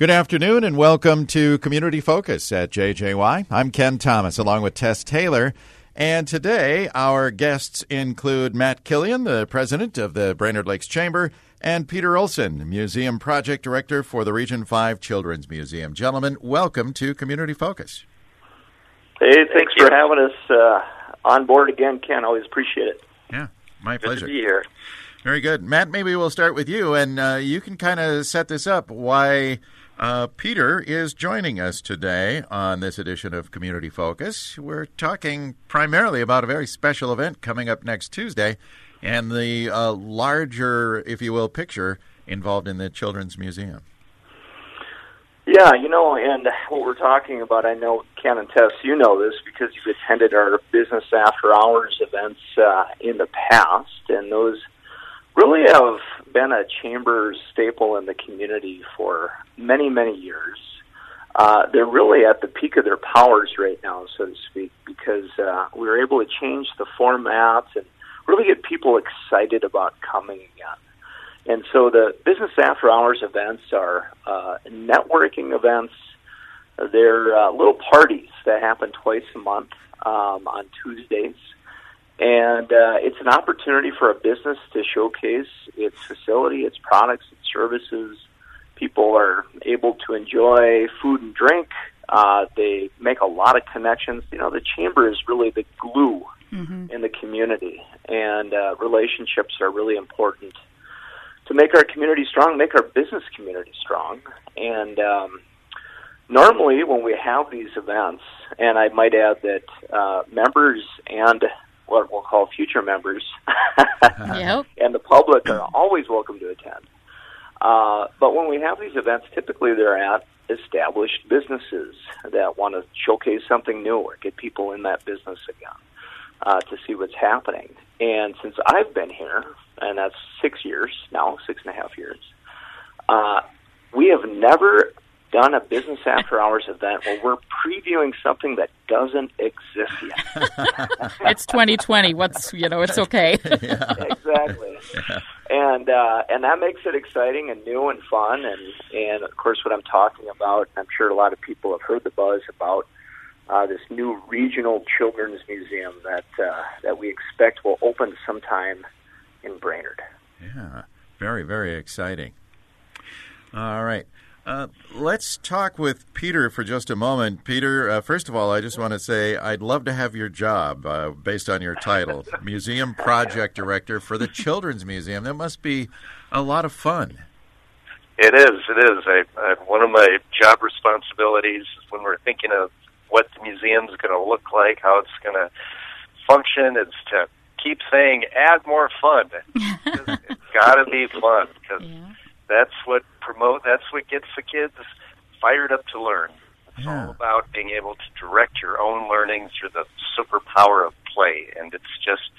Good afternoon and welcome to Community Focus at JJY. I'm Ken Thomas along with Tess Taylor. And today our guests include Matt Killian, the president of the Brainerd Lakes Chamber, and Peter Olson, museum project director for the Region 5 Children's Museum. Gentlemen, welcome to Community Focus. Hey, thanks Thank for having us uh, on board again, Ken. Always appreciate it. Yeah, my Good pleasure. to be here. Very good. Matt, maybe we'll start with you, and uh, you can kind of set this up why uh, Peter is joining us today on this edition of Community Focus. We're talking primarily about a very special event coming up next Tuesday and the uh, larger, if you will, picture involved in the Children's Museum. Yeah, you know, and what we're talking about, I know, Ken and Tess, you know this because you've attended our business after hours events uh, in the past, and those really have been a chamber staple in the community for many, many years. Uh, they're really at the peak of their powers right now, so to speak, because uh, we were able to change the formats and really get people excited about coming again. And so the business after hours events are uh, networking events. They're uh, little parties that happen twice a month um, on Tuesdays. And uh, it's an opportunity for a business to showcase its facility, its products, its services. People are able to enjoy food and drink. Uh, they make a lot of connections. You know, the chamber is really the glue mm-hmm. in the community, and uh, relationships are really important to make our community strong, make our business community strong. And um, normally, when we have these events, and I might add that uh, members and what we'll call future members yep. and the public are always welcome to attend. Uh, but when we have these events, typically they're at established businesses that want to showcase something new or get people in that business again uh, to see what's happening. And since I've been here, and that's six years now, six and a half years, uh, we have never done a business after hours event where we're previewing something that doesn't exist yet. it's 2020. What's you know, it's okay. yeah. Exactly. Yeah. And uh, and that makes it exciting and new and fun and and of course what I'm talking about. I'm sure a lot of people have heard the buzz about uh, this new regional children's museum that uh, that we expect will open sometime in Brainerd. Yeah, very very exciting. All right. Uh, let's talk with Peter for just a moment. Peter, uh, first of all, I just want to say I'd love to have your job uh, based on your title, Museum Project Director for the Children's Museum. That must be a lot of fun. It is. It is. I, I, one of my job responsibilities when we're thinking of what the museum's going to look like, how it's going to function, is to keep saying, add more fun. it's got to be fun because. Yeah that's what promote. That's what gets the kids fired up to learn. It's yeah. all about being able to direct your own learning through the superpower of play, and it's just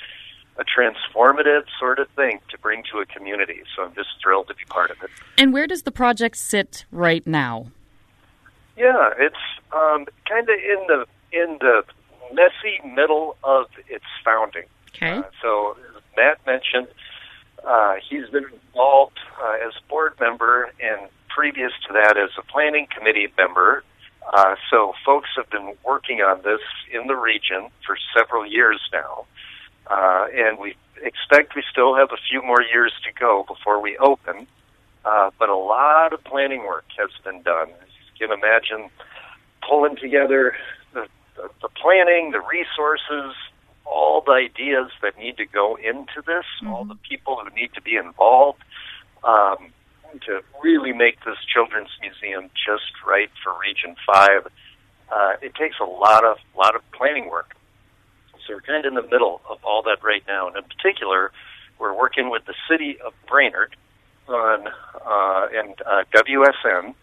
a transformative sort of thing to bring to a community. So I'm just thrilled to be part of it. And where does the project sit right now? Yeah, it's um, kind of in the in the messy middle of its founding. Okay. Uh, so Matt mentioned uh, he's been involved uh, as board member and previous to that as a planning committee member. Uh, so folks have been working on this in the region for several years now. Uh, and we expect we still have a few more years to go before we open. Uh, but a lot of planning work has been done. As you can imagine, pulling together the, the, the planning, the resources, all the ideas that need to go into this, mm-hmm. all the people who need to be involved um, to really make this children's museum just right for Region Five. Uh, it takes a lot of lot of planning work. So we're kind of in the middle of all that right now, and in particular, we're working with the city of Brainerd on uh, and uh, WSN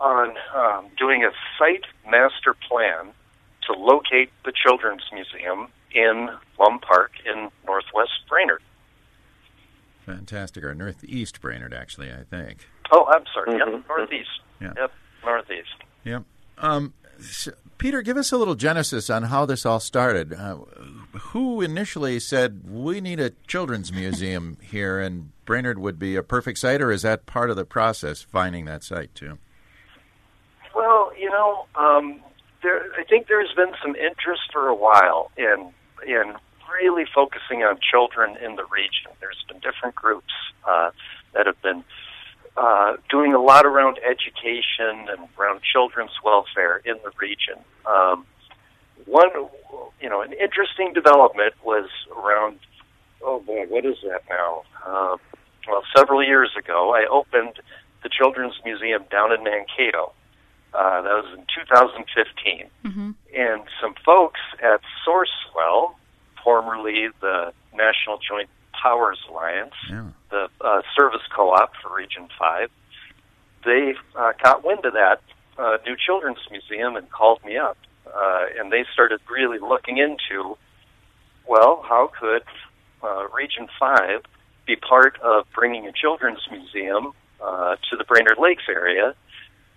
on um, doing a site master plan to locate the children's museum in Lum Park in northwest Brainerd. Fantastic. Or northeast Brainerd, actually, I think. Oh, I'm sorry. Mm-hmm. Yep, northeast. Yeah. Yep, northeast. Yep. Um, so, Peter, give us a little genesis on how this all started. Uh, who initially said we need a children's museum here, and Brainerd would be a perfect site, or is that part of the process finding that site too? Well, you know, um, there. I think there's been some interest for a while in in really focusing on children in the region. There's been different groups uh, that have been uh, doing a lot around education and around children's welfare in the region. Um, one, you know, an interesting development was around. Oh boy, what is that now? Uh, well, several years ago, I opened the Children's Museum down in Mankato. Uh, that was in 2015. Mm-hmm. And some folks at Sourcewell, formerly the National Joint Powers Alliance, Yeah. the uh, service co-op for Region 5, they uh, caught wind of that uh, new children's museum and called me up. Uh, and they started really looking into, well, how could uh, Region 5 be part of bringing a children's museum uh, to the Brainerd Lakes area?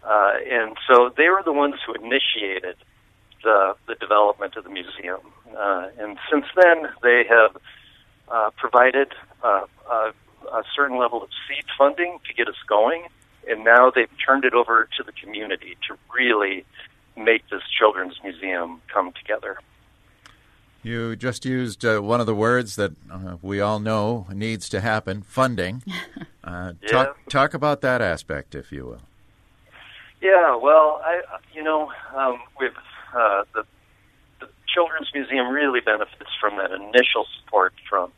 Uh, and so they were the ones who initiated the, the development of the museum. Uh, and since then, they have uh, provided uh, a, a certain level of seed funding to get us going, and now they've turned it over to the community to really make this children's museum come together. You just used uh, one of the words that uh, we all know needs to happen funding. Uh, talk, talk about that aspect, if you will. Yeah, well, I you know um, with uh, the the Children's Museum really benefits from that initial support from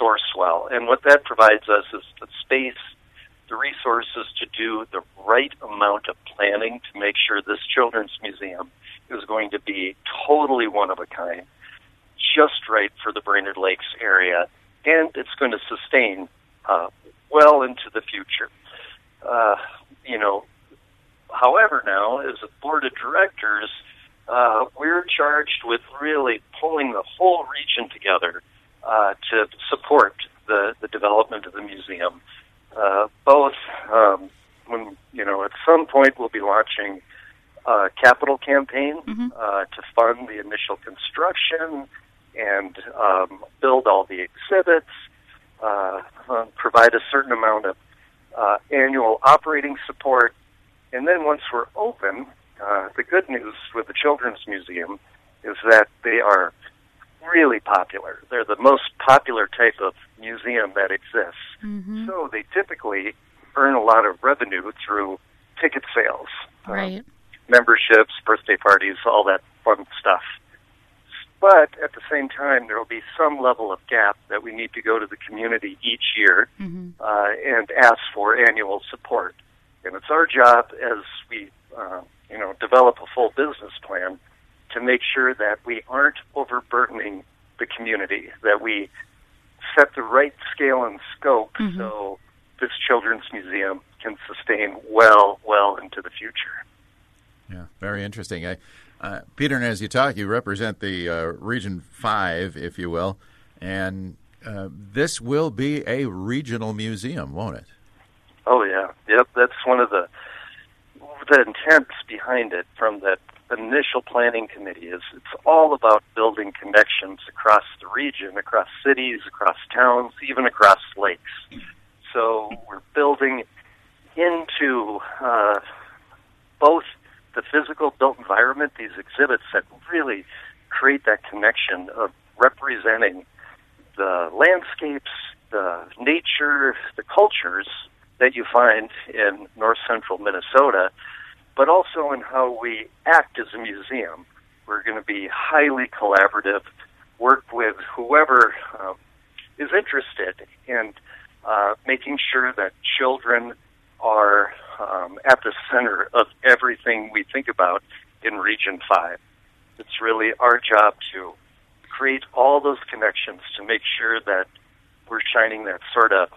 Sourcewell, and what that provides us is the space, the resources to do the right amount of planning to make sure this Children's Museum is going to be totally one of a kind, just right for the Brainerd Lakes area, and it's going to sustain uh, well into the future. Uh, you know, however, now as a board of directors, uh, we're charged with really pulling the whole region together uh, to support the, the development of the museum. Uh, both, um, when you know, at some point we'll be launching a capital campaign Mhm. uh, to fund the initial construction and um, build all the exhibits, uh, um, provide a certain amount of uh, annual operating support, and then once we're open, uh, the good news with the Children's Museum is that they are really popular. They're the most popular type of museum that exists. Mm-hmm. So they typically earn a lot of revenue through ticket sales, uh, Right. memberships, birthday parties, all that fun stuff. But at the same time, there will be some level of gap that we need to go to the community each year Mm-hmm. uh, and ask for annual support. And it's our job as we, uh, you know, develop a full business plan to make sure that we aren't overburdening the community, that we set the right scale and scope Mhm. so this children's museum can sustain well, well into the future. Yeah, very interesting. I, uh, Peter, and as you talk, you represent the uh, Region 5, if you will, and uh, this will be a regional museum, won't it? Oh yeah, yep. That's one of the the intents behind it from that initial planning committee is it's all about building connections across the region, across cities, across towns, even across lakes. So we're building into uh, both the physical built environment, these exhibits that really create that connection of representing the landscapes, the nature, the cultures that you find in north central Minnesota, but also in how we act as a museum. We're going to be highly collaborative, work with whoever um, is interested in uh, making sure that children are um, at the center of everything we think about in Region 5. It's really our job to create all those connections to make sure that we're shining that sort of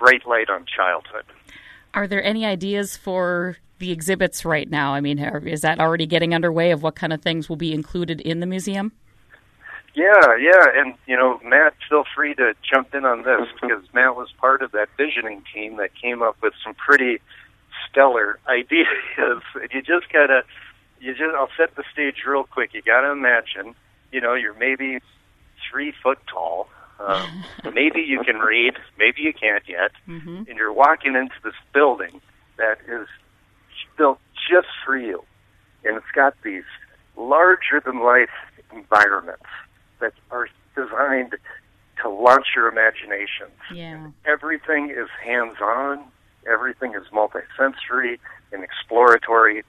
bright light on childhood. Are there any ideas for the exhibits right now? I mean, is that already getting underway of what kind of things will be included in the museum? Yeah, yeah, and you know, Matt, feel free to jump in on this because Matt was part of that visioning team that came up with some pretty stellar ideas. And you just gotta, you just, I'll set the stage real quick. You gotta imagine, you know, you're maybe three foot tall. Um, maybe you can read, maybe you can't yet, Mm-hmm. and you're walking into this building that is built just for you. and it's got these larger than life environments that are designed to launch your imaginations. Yeah. Everything is hands on, everything is multisensory and exploratory.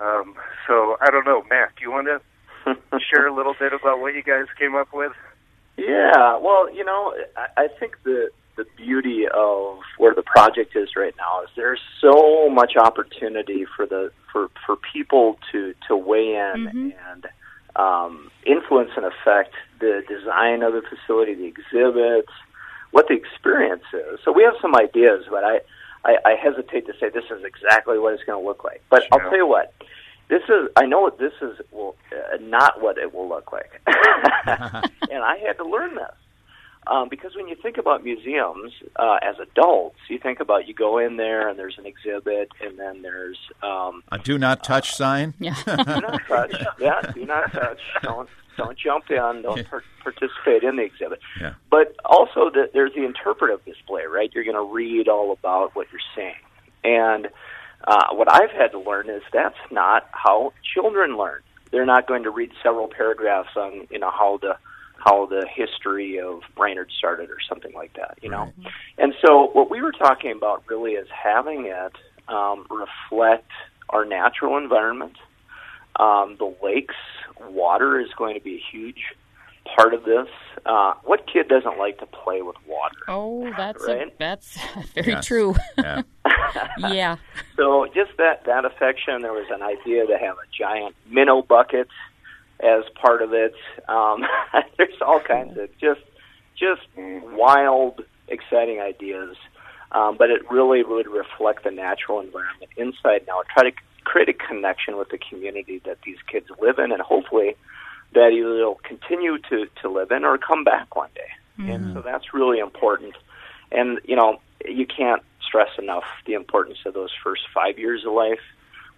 Um, so I don't know, Matt, do you want to share a little bit about what you guys came up with? Yeah, well, you know, I, I think the the beauty of where the project is right now is there's so much opportunity for the for for people to to weigh in Mhm. and um, influence and affect the design of the facility, the exhibits, what the experience is. So we have some ideas, but I I, I hesitate to say this is exactly what it's going to look like. But I'll tell you what. This is. I know this is well, uh, not what it will look like, and I had to learn this. Um, because when you think about museums uh, as adults, you think about you go in there and there's an exhibit, and then there's um, A do not touch sign. Yeah. do not touch. yeah, do not touch. Don't don't jump in. Don't par- participate in the exhibit. Yeah. But also, the, there's the interpretive display, right? You're going to read all about what you're seeing, and uh, what I've had to learn is that's not how children learn. They're not going to read several paragraphs on you know how the how the history of Brainerd started or something like that, you know. And so what we were talking about really is having it um, reflect our natural environment. Um, the lakes, water is going to be a huge part of this. Uh, what kid doesn't like to play with water? Oh, that's a, that's very Yes. true. Yeah. yeah. So just that that affection. There was an idea to have a giant minnow bucket as part of it. Um, there's all kinds of just just wild, exciting ideas. Um, but it really would reflect the natural environment inside now. Try to create a connection with the community that these kids live in, and hopefully that either they'll continue to to live in or come back one day. And so that's really important. And you know, you can't stress enough the importance of those first five years of life.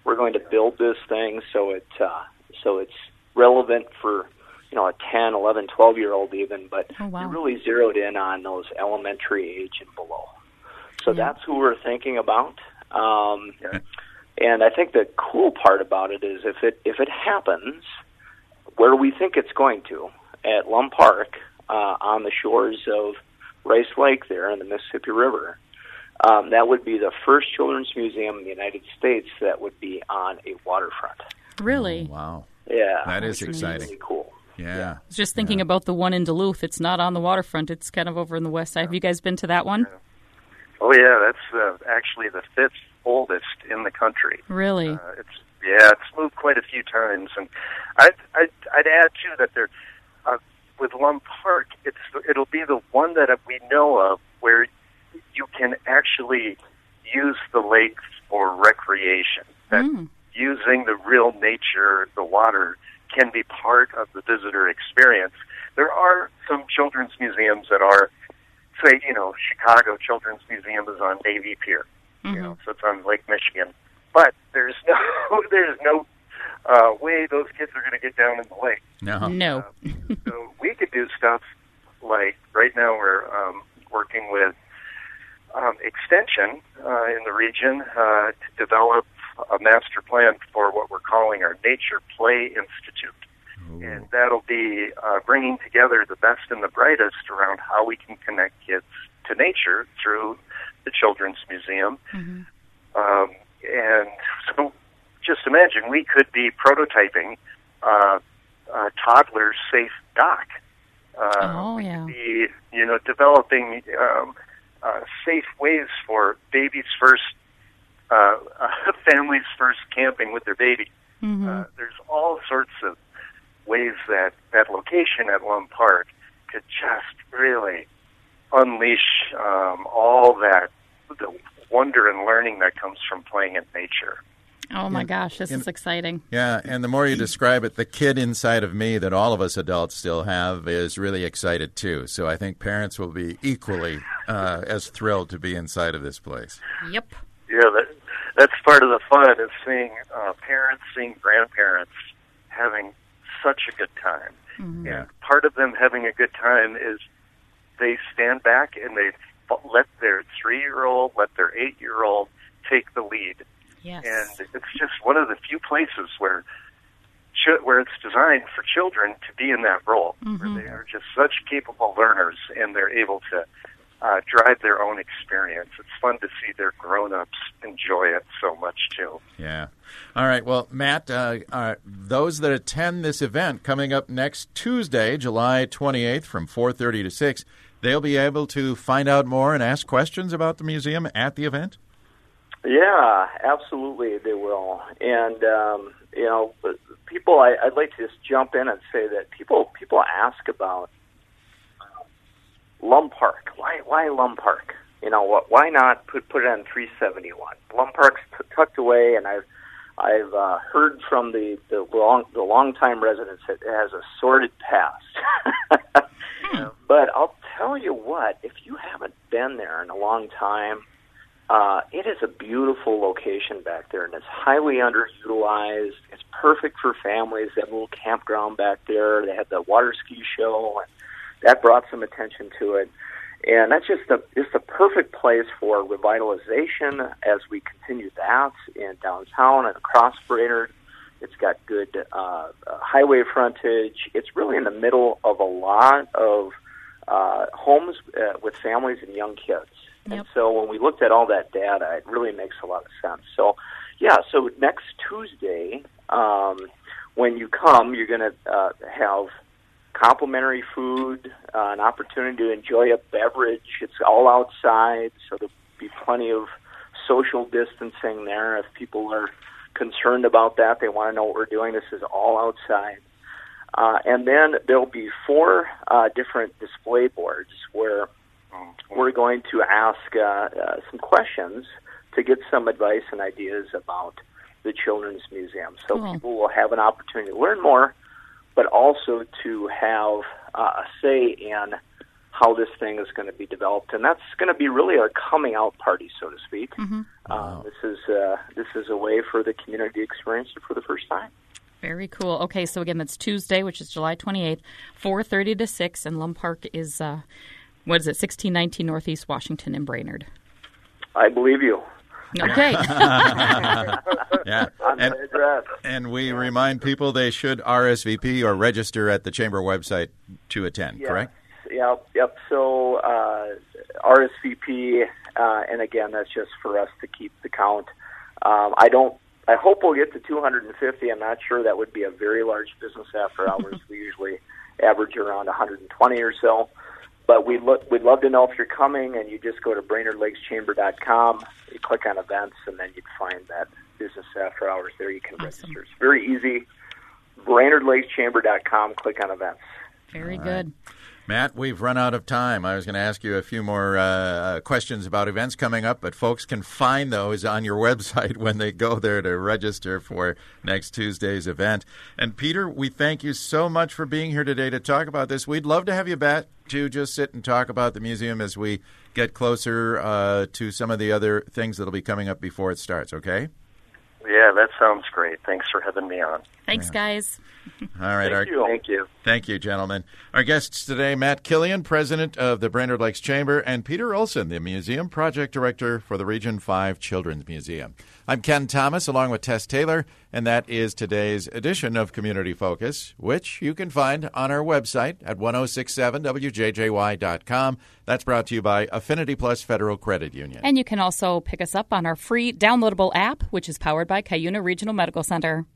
We're going to build this thing so it uh, so it's relevant for you know a 10, 11, 12 year old even, but Oh, wow. we really zeroed in on those elementary age and below. So Yeah. that's who we're thinking about. Um, and I think the cool part about it is if it if it happens where we think it's going to at Lum Park uh, on the shores of Rice Lake there in the Mississippi River. Um, that would be the first children's museum in the United States that would be on a waterfront. Really. Wow. Yeah, That is exciting. Really cool. Yeah. I was just thinking about the one in Duluth. It's not on the waterfront. It's kind of over in the west side. Have you guys been to that one? Oh yeah, that's uh, actually the fifth oldest in the country. Really? Uh, it's yeah, it's moved quite a few times, and I'd I'd, I'd add too that there, uh, with Lum Park, it's it'll be the one that we know of where you can actually use the lake for recreation. That Mm. using the real nature, the water, can be part of the visitor experience. There are some children's museums that are, say, you know, Chicago Children's Museum is on Navy Pier you know, so it's on Lake Michigan. But there's no there's no uh, way those kids are going to get down in the lake. No. No. So we could do stuff like right now we're um, working with um, Extension uh, in the region uh, to develop a master plan for what we're calling our Nature Play Institute. And that'll be uh, bringing together the best and the brightest around how we can connect kids to nature through the Children's Museum. Mhm. Um, and so just imagine we could be prototyping uh, a toddler safe dock. Uh, Oh, yeah. be, you know, developing um, uh, safe ways for babies' first, uh, families' first camping with their baby. Mhm. Uh, there's all sorts of ways that that location at Lum Park could just really unleash um, all that the wonder and learning that comes from playing in nature. oh my gosh, this in- is exciting. Yeah, and the more you describe it, the kid inside of me that all of us adults still have is really excited too. So I think parents will be equally uh, as thrilled to be inside of this place. Yep. Yeah, that, that's part of the fun is seeing uh, parents, seeing grandparents having such a good time. And part of them having a good time is they stand back and they f- let their three year old, let their eight year old take the lead Yes. And it's just one of the few places where where it's designed for children to be in that role, Mm-hmm. where they are just such capable learners and they're able to uh, drive their own experience. It's fun to see their grown-ups enjoy it so much too. Yeah. All right. Well, Matt, uh, uh, those that attend this event coming up next Tuesday, July 28th from 4:30 to 6, they'll be able to find out more and ask questions about the museum at the event. Yeah, absolutely, they will. And um, you know, people, I, I'd like to just jump in and say that people people ask about Lum Park. Why why Lum Park? You know, what? Why not put put it on 371? Lum Park's t- tucked away, and I've I've uh, heard from the the long the longtime residents that it has a sordid past. But I'll tell you what, if you haven't been there in a long time, uh, it is a beautiful location back there, and it's highly underutilized. It's perfect for families. They have a little campground back there. They had the water ski show, and that brought some attention to it. And that's just the it's the perfect place for revitalization as we continue that in downtown and across Brainerd. It's got good uh, highway frontage. It's really in the middle of a lot of uh, homes uh, with families and young kids. And so when we looked at all that data, it really makes a lot of sense. So, yeah, so next Tuesday, um, when you come, you're going to uh, have complimentary food, uh, an opportunity to enjoy a beverage. It's all outside, so there'll be plenty of social distancing there. If people are concerned about that, they want to know what we're doing. This is all outside. Uh, and then there'll be four uh, different display boards where we're going to ask uh, uh, some questions to get some advice and ideas about the Children's Museum. So Cool. people will have an opportunity to learn more, but also to have uh, a say in how this thing is going to be developed, and that's going to be really our coming out party, so to speak. Uh, this is uh, this is a way for the community to experience it for the first time. Very cool. Okay, so again, that's Tuesday, which is July 28th, 4.30 to 6, and Lum Park is, uh, what is it, 1619 Northeast Washington in Brainerd. I believe you. Okay. Yeah. And, and we remind people they should RSVP or register at the chamber website to attend, Yes. correct? Yep, yep. So uh, RSVP, uh, and again, that's just for us to keep the count. Um, I don't. I hope we'll get to 250. I'm not sure that would be a very large business after hours. we usually average around 120 or so. But we'd look, we'd love to know if you're coming, and you just go to BrainerdLakesChamber.com. You click on events, and then you'd find that business after hours there. You can Awesome. register. It's very easy. BrainerdLakesChamber.com. Click on events. Very good. Matt, we've run out of time. I was going to ask you a few more uh, questions about events coming up, but folks can find those on your website when they go there to register for next Tuesday's event. And Peter, we thank you so much for being here today to talk about this. We'd love to have you back to just sit and talk about the museum as we get closer uh, to some of the other things that'll be coming up before it starts, okay? Yeah, that sounds great. Thanks for having me on. Thanks, guys. All right. Thank our, you. Thank you. Thank you, gentlemen. Our guests today, Matt Killian, president of the Brainerd Lakes Chamber, and Peter Olson, the museum project director for the Region 5 Children's Museum. I'm Ken Thomas, along with Tess Taylor, and that is today's edition of Community Focus, which you can find on our website at 1067wjjy.com. That's brought to you by Affinity Plus Federal Credit Union. And you can also pick us up on our free downloadable app, which is powered by Cuyuna Regional Medical Center.